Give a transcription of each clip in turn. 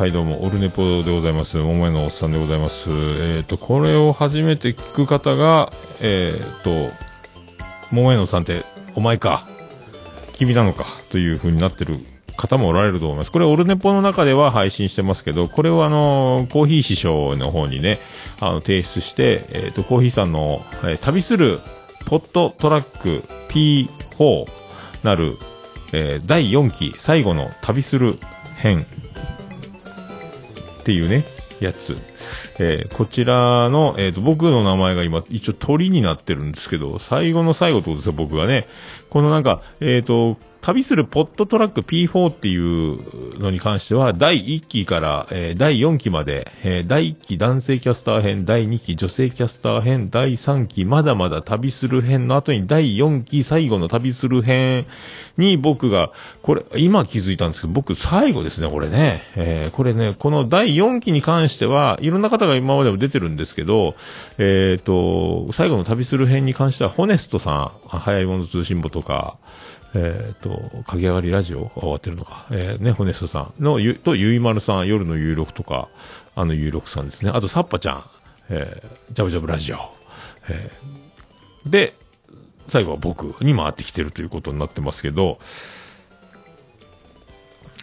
はいどうも、オルネポでございます。桃屋のおっさんでございます。えっ、ー、と、これを初めて聞く方が、えっ、ー、と、桃屋のおっさんって、お前か、君なのか、という風になってる方もおられると思います。これ、オルネポの中では配信してますけど、これをあの、コーヒー師匠の方にね、あの、提出して、えっ、ー、と、コーヒーさんの、え、旅する、ポットトラック P4 なる、え、第4期最後の旅する編っていうね、やつ。えー、こちらの、えっ、ー、と、僕の名前が今、一応鳥になってるんですけど、最後の最後ってことですよ、僕がね。このなんか、えっ、ー、と、旅するポットトラック P4 っていうのに関しては、第1期から、えー、第4期まで、えー、第1期男性キャスター編、第2期女性キャスター編、第3期まだまだ旅する編の後に第4期最後の旅する編に僕が、これ、今気づいたんですけど、僕最後ですね、これね。えー、これね、この第4期に関しては、いろんな方が今までも出てるんですけど、えっ、と、最後の旅する編に関しては、ホネストさん、早いもの通信簿とか、えっ、ー、と、駆け上がりラジオ終わってるのか。えー、ね、ホネストさんの、ゆ、と、ゆいまるさん、夜の有力とか、あの有力さんですね。あと、サッパちゃん、えー、ジャブジャブラジオ。えー、で、最後は僕に回ってきてるということになってますけど、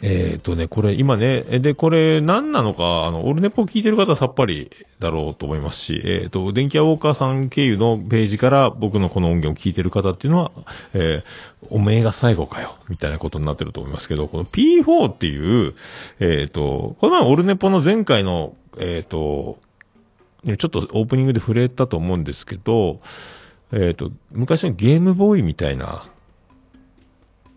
えっ、ー、とね、これ今ね、で、これ何なのか、あの、オルネポ聞いてる方はさっぱりだろうと思いますし、えっ、ー、と、電気屋ウォーカーさん経由のページから僕のこの音源を聞いてる方っていうのは、えー、おめえが最後かよ、みたいなことになってると思いますけど、この P4 っていう、えっ、と、この前オルネポの前回の、えっ、と、ちょっとオープニングで触れたと思うんですけど、えっ、と、昔のゲームボーイみたいな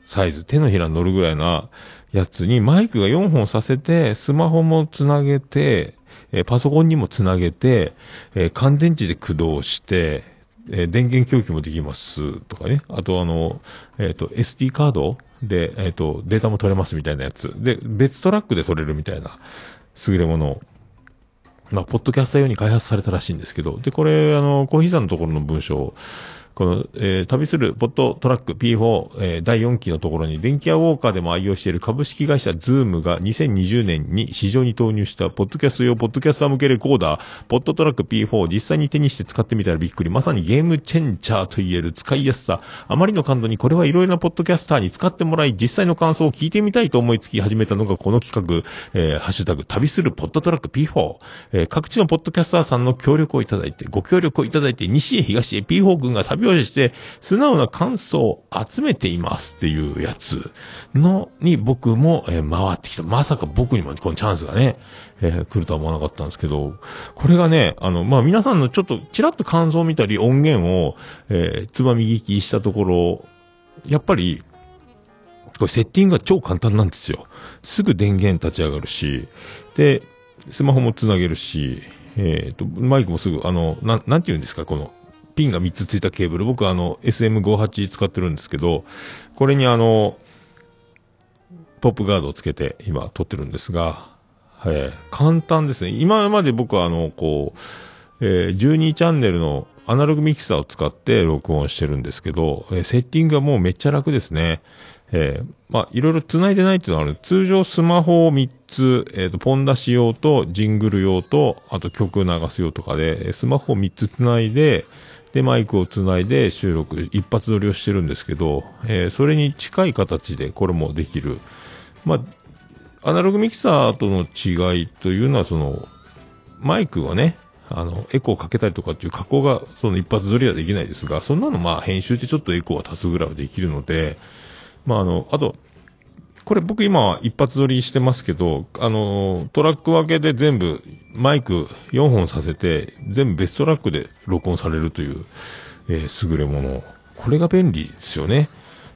サイズ、手のひらに乗るぐらいな、やつにマイクが4本させて、スマホもつなげて、えー、パソコンにもつなげて、えー、乾電池で駆動して、えー、電源供給もできますとかね。あとあの、えっ、と、SD カードで、えっ、と、データも取れますみたいなやつ。で、別トラックで取れるみたいな優れものをまあ、ポッドキャスター用に開発されたらしいんですけど、で、これ、あの、コーヒーさんのところの文章この、えー、旅する PodTrak P4、えー、第4期のところに、電気屋ウォーカーでも愛用している株式会社ズームが2020年に市場に投入した、ポッドキャスト用ポッドキャスター向けレコーダー、ポットトラック P4 を実際に手にして使ってみたらびっくり。まさにゲームチェンジャーと言える使いやすさ。あまりの感動にこれはいろいろなポッドキャスターに使ってもらい、実際の感想を聞いてみたいと思いつき始めたのがこの企画、えー、ハッシュタグ、旅するポットトラック P4。えー、各地のポッドキャスターさんの協力をいただいて、ご協力をいただいて、西へ東へ P4 軍が旅をして、素直な感想を集めていますっていうやつの、に僕も、え、回ってきた。まさか僕にもこのチャンスがね、えー、来るとは思わなかったんですけど、これがね、あの、まあ、皆さんのちょっとちらっと感想を見たり音源を、えー、つまみ聞きしたところ、やっぱり、これセッティングが超簡単なんですよ。すぐ電源立ち上がるし、で、スマホもつなげるし、えっ、ー、と、マイクもすぐ、あの、なん、なんて言うんですか、この、ピンが3つついたケーブル、僕あの、SM58 使ってるんですけど、これにあの、ポップガードをつけて今撮ってるんですが、えー、簡単ですね。今まで僕はあの、こう、えー、12チャンネルのアナログミキサーを使って録音してるんですけど、えー、セッティングがもうめっちゃ楽ですね。えー、まあ、いろいろ繋いでないっていうのはある。通常スマホを3つ、えっ、ー、と、ポン出し用と、ジングル用と、あと曲流す用とかで、スマホを3つ繋いで、で、マイクをつないで収録、一発撮りをしてるんですけど、えー、それに近い形でこれもできる。まあ、アナログミキサーとの違いというのは、その、マイクはね、あの、エコーかけたりとかっていう加工が、その一発撮りはできないですが、そんなのまあ編集でちょっとエコーは足すぐらいはできるので、まああの、あと、これ僕今一発撮りしてますけど、あの、トラック分けで全部マイク4本挿せて、全部別トラックで録音されるという、えー、優れもの。これが便利ですよね。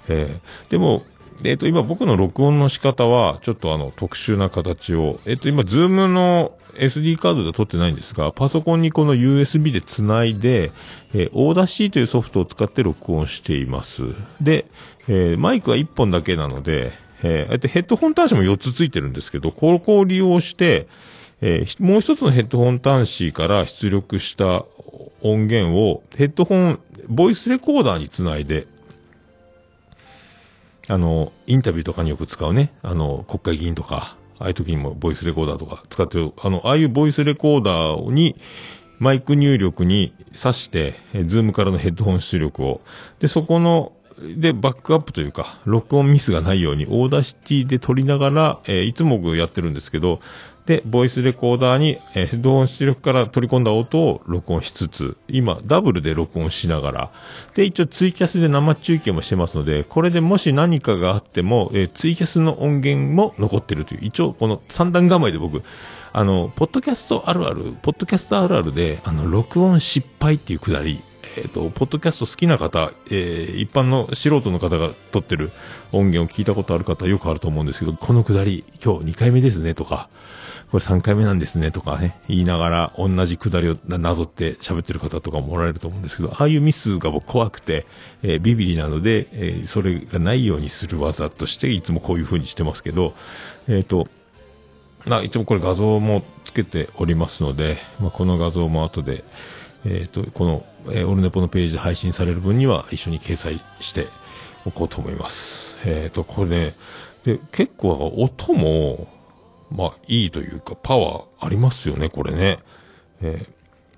えー、でも、えっ、と、今僕の録音の仕方は、ちょっとあの、特殊な形を、えっ、と、今、 ZOOM の SD カードでは撮ってないんですが、パソコンにこの USB で繋いで、えー、オーダー C というソフトを使って録音しています。で、えー、マイクは1本だけなので、えー、あえてヘッドホン端子も4つついてるんですけど、ここを利用して、えー、もう一つのヘッドホン端子から出力した音源をヘッドホン、ボイスレコーダーにつないで、あの、インタビューとかによく使うね、あの、国会議員とか、ああいう時にもボイスレコーダーとか使ってる、あの、ああいうボイスレコーダーに、マイク入力に挿して、 ZOOM からのヘッドホン出力を、で、そこの、で、バックアップというか、録音ミスがないように、 Audacity で撮りながら、えー、いつもやってるんですけど、で、ボイスレコーダーに、えー、ヘッドホン出力から取り込んだ音を録音しつつ、今、ダブルで録音しながら、で、一応ツイキャスで生中継もしてますので、これでもし何かがあっても、えー、ツイキャスの音源も残ってるという、一応この三段構えで僕、あの、ポッドキャストあるある、ポッドキャストあるあるで、あの、録音失敗っていうくだり、えっ、ー、と、ポッドキャスト好きな方、えー、一般の素人の方が撮ってる音源を聞いたことある方よくあると思うんですけど、このくだり、今日2回目ですねとか、これ3回目なんですねとかね、言いながら同じくだりをなぞって喋ってる方とかもおられると思うんですけど、ああいうミスが僕怖くて、えー、ビビリなので、えー、それがないようにする技としていつもこういう風にしてますけど、えっ、ー、と、まあ、一応これ画像もつけておりますので、まあ、この画像も後で、えっ、と、この、え、オルネポのページで配信される分には一緒に掲載しておこうと思います。えっ、と、これね、で、結構音も、まあ、いいというか、パワーありますよね、これね。え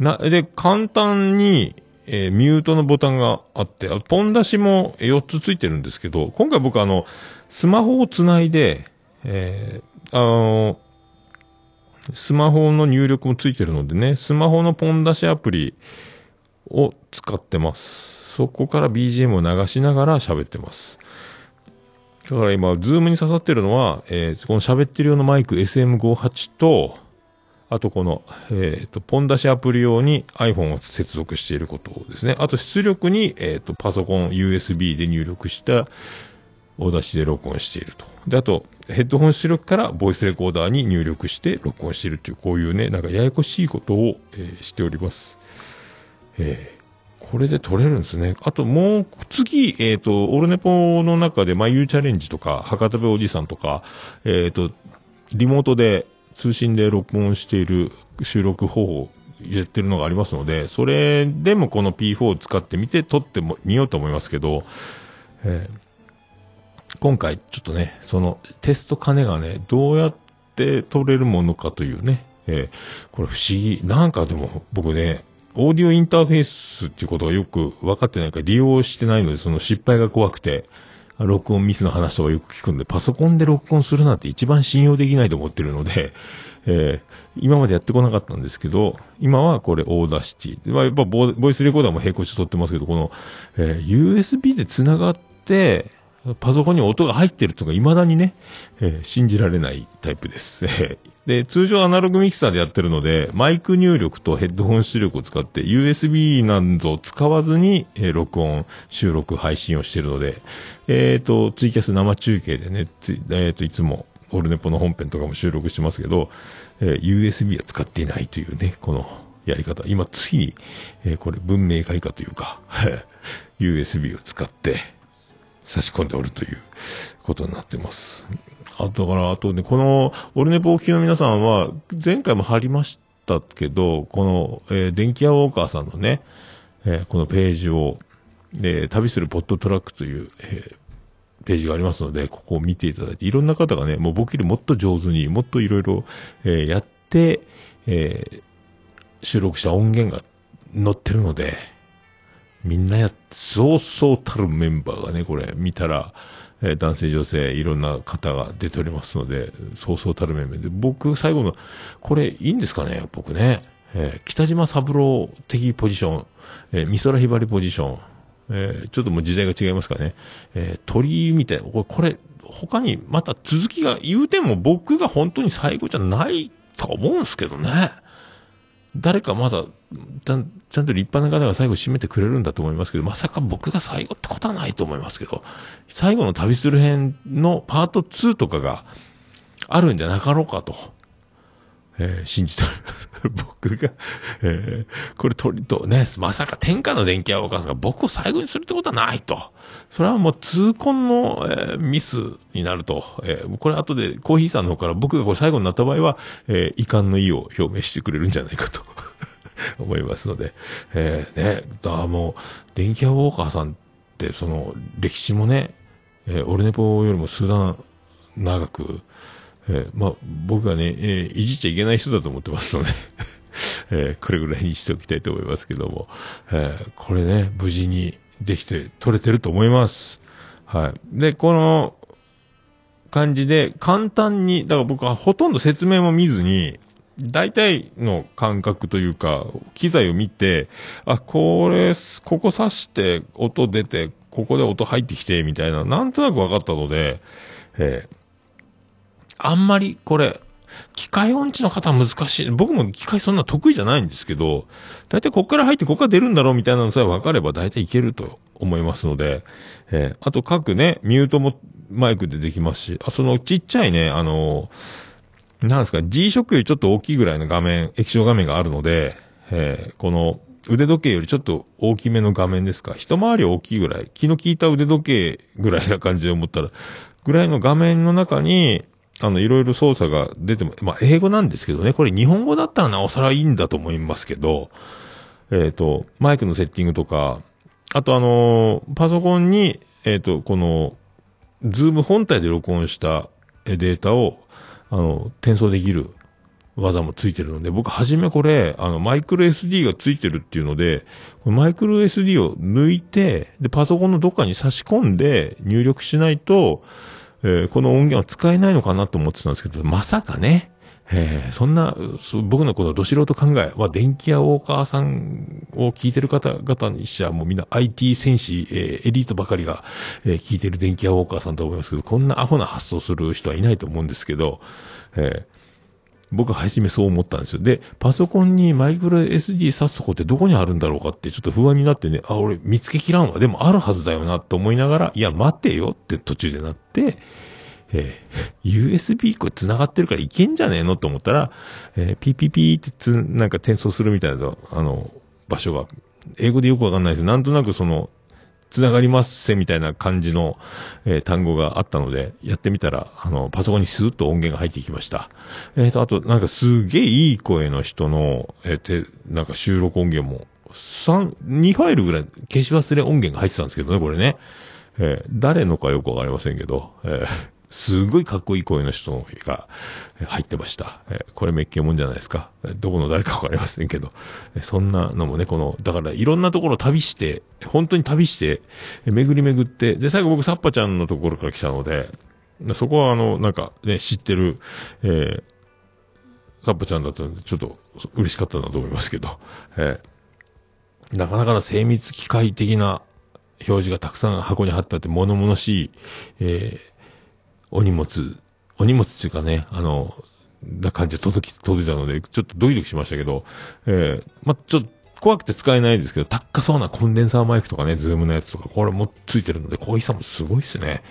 ー、な、で、簡単に、えー、ミュートのボタンがあって、ポン出しも4つついてるんですけど、今回僕あの、スマホをつないで、えー、あのスマホの入力もついてるのでね、スマホのポン出しアプリを使ってます。そこから BGM を流しながら喋ってます。だから今、 ZOOM に刺さってるのは、えー、この喋ってる用のマイク SM58 と、あとこの、えっ、ー、と、ポン出しアプリ用に iPhone を接続していることですね。あと出力に、えっ、ー、と、パソコン USB で入力したお出しで録音していると。で、あと、ヘッドホン出力からボイスレコーダーに入力して録音しているという、こういうね、なんかややこしいことを、えー、しております。えー、これで撮れるんですね。あともう、次、えっ、ー、と、オルネポの中で、まあ、U チャレンジとか、博多部おじさんとか、えっ、ー、と、リモートで、通信で録音している収録方法やってるのがありますので、それでもこの P4 を使ってみて撮ってもみようと思いますけど、えー、今回ちょっとね、そのテスト金がね、どうやって取れるものかというね、えー、これ不思議。なんかでも僕ね、オーディオインターフェースっていうことがよく分かってないから利用してないので、その失敗が怖くて、録音ミスの話とかよく聞くんで、パソコンで録音するなんて一番信用できないと思ってるので、えー、今までやってこなかったんですけど、今はこれ Audacity。まあ、やっぱボイスレコーダーも並行して撮ってますけど、この、えー、USB で繋がって、パソコンに音が入ってるとか未だにね、えー、信じられないタイプです。で、通常アナログミキサーでやってるので、マイク入力とヘッドホン出力を使って USB なんぞ使わずに、えー、録音、収録、配信をしてるので、えっ、ー、と、ツイキャス生中継でね、つえっ、ー、と、いつも、オルネポの本編とかも収録してますけど、えー、USB は使っていないというね、このやり方。今、ついに、えー、これ文明開化というか、USB を使って、差し込んでおるということになってます。あとから、あとね、この、オルネポを聞きの皆さんは、前回も貼りましたけど、この、えー、電気屋ウォーカーさんのね、えー、このページを、え、旅するポットトラックという、え、ページがありますので、ここを見ていただいて、いろんな方がね、もう僕よりもっと上手に、もっといろいろ、え、やって、え、収録した音源が載ってるので、みんなや、そうそうたるメンバーがね、これ見たら、えー、男性女性いろんな方が出ておりますので、そうそうたるメンバーで、僕最後の、これいいんですかね、僕ね。えー、北島三郎的ポジション、えー、美空ひばりポジション、えー、ちょっともう時代が違いますかね。えー、鳥みたいな、これ、これ、他にまた続きが言うても僕が本当に最後じゃないと思うんですけどね。誰かまだ、ちゃんちゃんと立派な方が最後締めてくれるんだと思いますけど、まさか僕が最後ってことはないと思いますけど、最後の旅する編のパート2とかがあるんじゃなかろうかと。えー、信じてる。僕が、えー、これ鳥とね、まさか天下の電気屋お母さんが僕を最後にするってことはないと。それはもう痛恨の、えー、ミスになると。えー、これ後でコーヒーさんの方から僕がこれ最後になった場合は、えー、遺憾の意を表明してくれるんじゃないかと 思いますので。えー、ね、だもう、電気屋ウォーカーさんってその歴史もね、えー、オルネポよりも数段長く、えー、まあ、僕がね、えー、いじっちゃいけない人だと思ってますので えー、これぐらいにしておきたいと思いますけども、えー、これね、無事にできて取れてると思います。はい。で、この感じで簡単に、だから僕はほとんど説明も見ずに、大体の感覚というか、機材を見て、あ、これ、ここ刺して音出て、ここで音入ってきて、みたいな、なんとなく分かったので、えー、あんまりこれ、機械音痴の方は難しい。僕も機械そんな得意じゃないんですけど、大体こっから入ってここから出るんだろうみたいなのさえ分かれば大体いけると思いますので、えー、あと各ね、ミュートもマイクでできますし、あ、そのちっちゃいね、あのー、なんですか、G-SHOCK よりちょっと大きいぐらいの画面、液晶画面があるので、えー、この腕時計よりちょっと大きめの画面ですか。一回り大きいぐらい。気の利いた腕時計ぐらいな感じで思ったら、ぐらいの画面の中に、あの、いろいろ操作が出ても、まあ、英語なんですけどね、これ日本語だったらなおさらいいんだと思いますけど、えっ、ー、と、マイクのセッティングとか、あとあのー、パソコンに、えっ、ー、と、この、 ZOOM 本体で録音したデータを、あの、転送できる技もついてるので、僕はじめこれ、あの、マイクロ SD がついてるっていうので、マイクロ SD を抜いて、で、パソコンのどっかに差し込んで入力しないと、えー、この音源は使えないのかなと思ってたんですけど、まさかね、えー、そんな、僕のこのど素人考えは、電気屋ウォーカーさんを聞いてる方々にしちゃ、もうみんな IT 戦士、えー、エリートばかりが、えー、聞いてる電気屋ウォーカーさんと思いますけど、こんなアホな発想する人はいないと思うんですけど、えー、僕は初めそう思ったんですよ。で、パソコンにマイクロ SD 挿すとこってどこにあるんだろうかってちょっと不安になってね、あ、俺見つけきらんわ。でもあるはずだよなと思いながら、いや、待てよって途中でなって、えー、USB これ繋がってるからいけんじゃねえのと思ったら、えー、ピピピってつ、なんか転送するみたいな、あの、場所が、英語でよくわかんないですなんとなくその、繋がりますせみたいな感じの、えー、単語があったので、やってみたら、あの、パソコンにスーッと音源が入ってきました。えっ、ー、と、あと、なんかすげえいい声の人の、えー、て、なんか収録音源も、3、2ファイルぐらい消し忘れ音源が入ってたんですけどね、これね。えー、誰のかよくわかりませんけど、えーすごいかっこいい声の人が入ってました。えこれめっけもんじゃないですか。どこの誰かわかりませんけど。そんなのもね、この、だからいろんなところ旅して、本当に旅して、巡り巡って、で、最後僕サッパちゃんのところから来たので、そこはあの、なんかね、知ってる、えー、サッパちゃんだったので、ちょっと嬉しかったなと思いますけど、えー、なかなかな精密機械的な表示がたくさん箱に貼ってあって、物々しい、えー、お荷物、お荷物っていうかね、あの、な感じで届き、届いたので、ちょっとドキドキしましたけど、えー、まちょっと、怖くて使えないですけど、高そうなコンデンサーマイクとかね、ズームのやつとか、これもついてるので、コーヒーさもすごいっすね。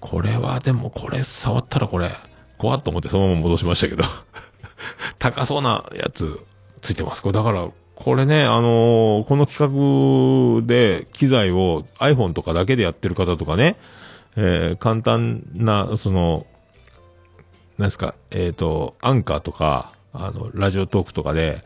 これはでも、これ触ったらこれ、怖っと思ってそのまま戻しましたけど。高そうなやつ、ついてます。これだから、これね、あのー、この企画で機材を iPhone とかだけでやってる方とかね、えー、簡単な、その、なんですか、えっ、ー、と、アンカーとか、あの、ラジオトークとかで、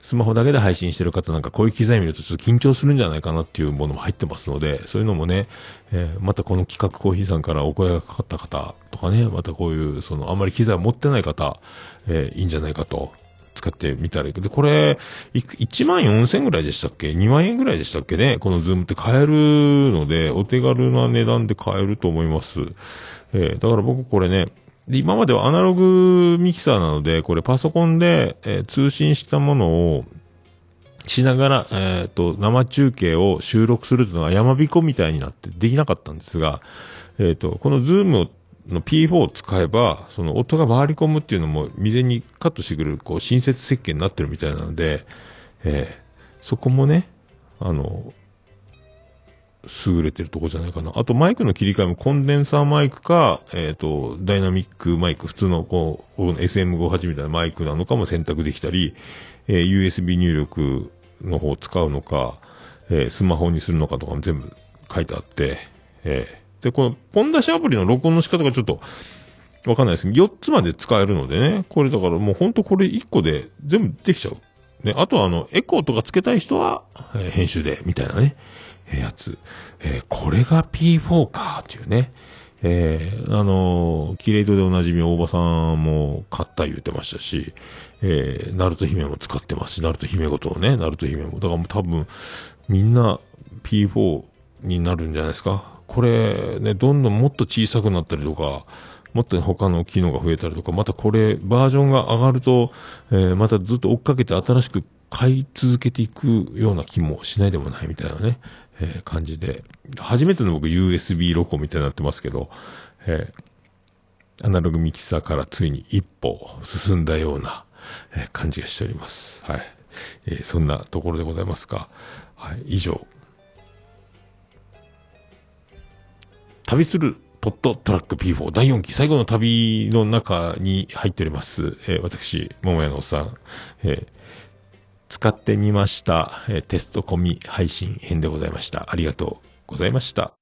スマホだけで配信してる方なんかこういう機材見るとちょっと緊張するんじゃないかなっていうものも入ってますので、そういうのもね、えー、またこの企画コーヒーさんからお声がかかった方とかね、またこういう、その、あんまり機材を持ってない方、えー、いいんじゃないかと使ってみたらいいけど、これ、1万4000ぐらいでしたっけ ?2 万円ぐらいでしたっけね？このズームって買えるので、お手軽な値段で買えると思います。えー、だから僕これね、で、今まではアナログミキサーなので、これパソコンで、えー、通信したものを、しながら、えっ、ー、と、生中継を収録するというのが山彦みたいになってできなかったんですが、えっ、ー、と、このズームをの P4 を使えば、その音が回り込むっていうのも未然にカットしてくれる、こう、親切設計になってるみたいなので、えー、そこもね、あの、優れてるとこじゃないかな。あとマイクの切り替えもコンデンサーマイクか、えっ、ー、と、ダイナミックマイク、普通のこう、SM58 みたいなマイクなのかも選択できたり、えー、USB 入力の方を使うのか、えー、スマホにするのかとかも全部書いてあって、えー、で、この、ポン出しアプリの録音の仕方がちょっと、わかんないです、4つまで使えるのでね、これだからもうほんとこれ1個で全部できちゃう。ね、あとはあの、エコーとかつけたい人は、えー、編集で、みたいなね、えー、やつ。えー、これが P4 か、っていうね。えー、あのー、キレイトでおなじみ大場さんも買った言ってましたし、えー、ナルト姫も使ってますし、ナルト姫ごとね、ナルト姫も。だからもう多分、みんな P4 になるんじゃないですか。これね、どんどんもっと小さくなったりとか、もっと他の機能が増えたりとか、またこれ、バージョンが上がると、えー、またずっと追っかけて新しく買い続けていくような気もしないでもないみたいなね、えー、感じで。初めての僕 USB ロコみたいになってますけど、えー、アナログミキサーからついに一歩進んだような、えー、感じがしております。はい。えー、そんなところでございますか。はい、以上。旅するポットトラック P4 第4期最後の旅の中に入っております。えー、私、桃屋のおっさん、えー、使ってみました、え、テスト込み配信編でございました。ありがとうございました。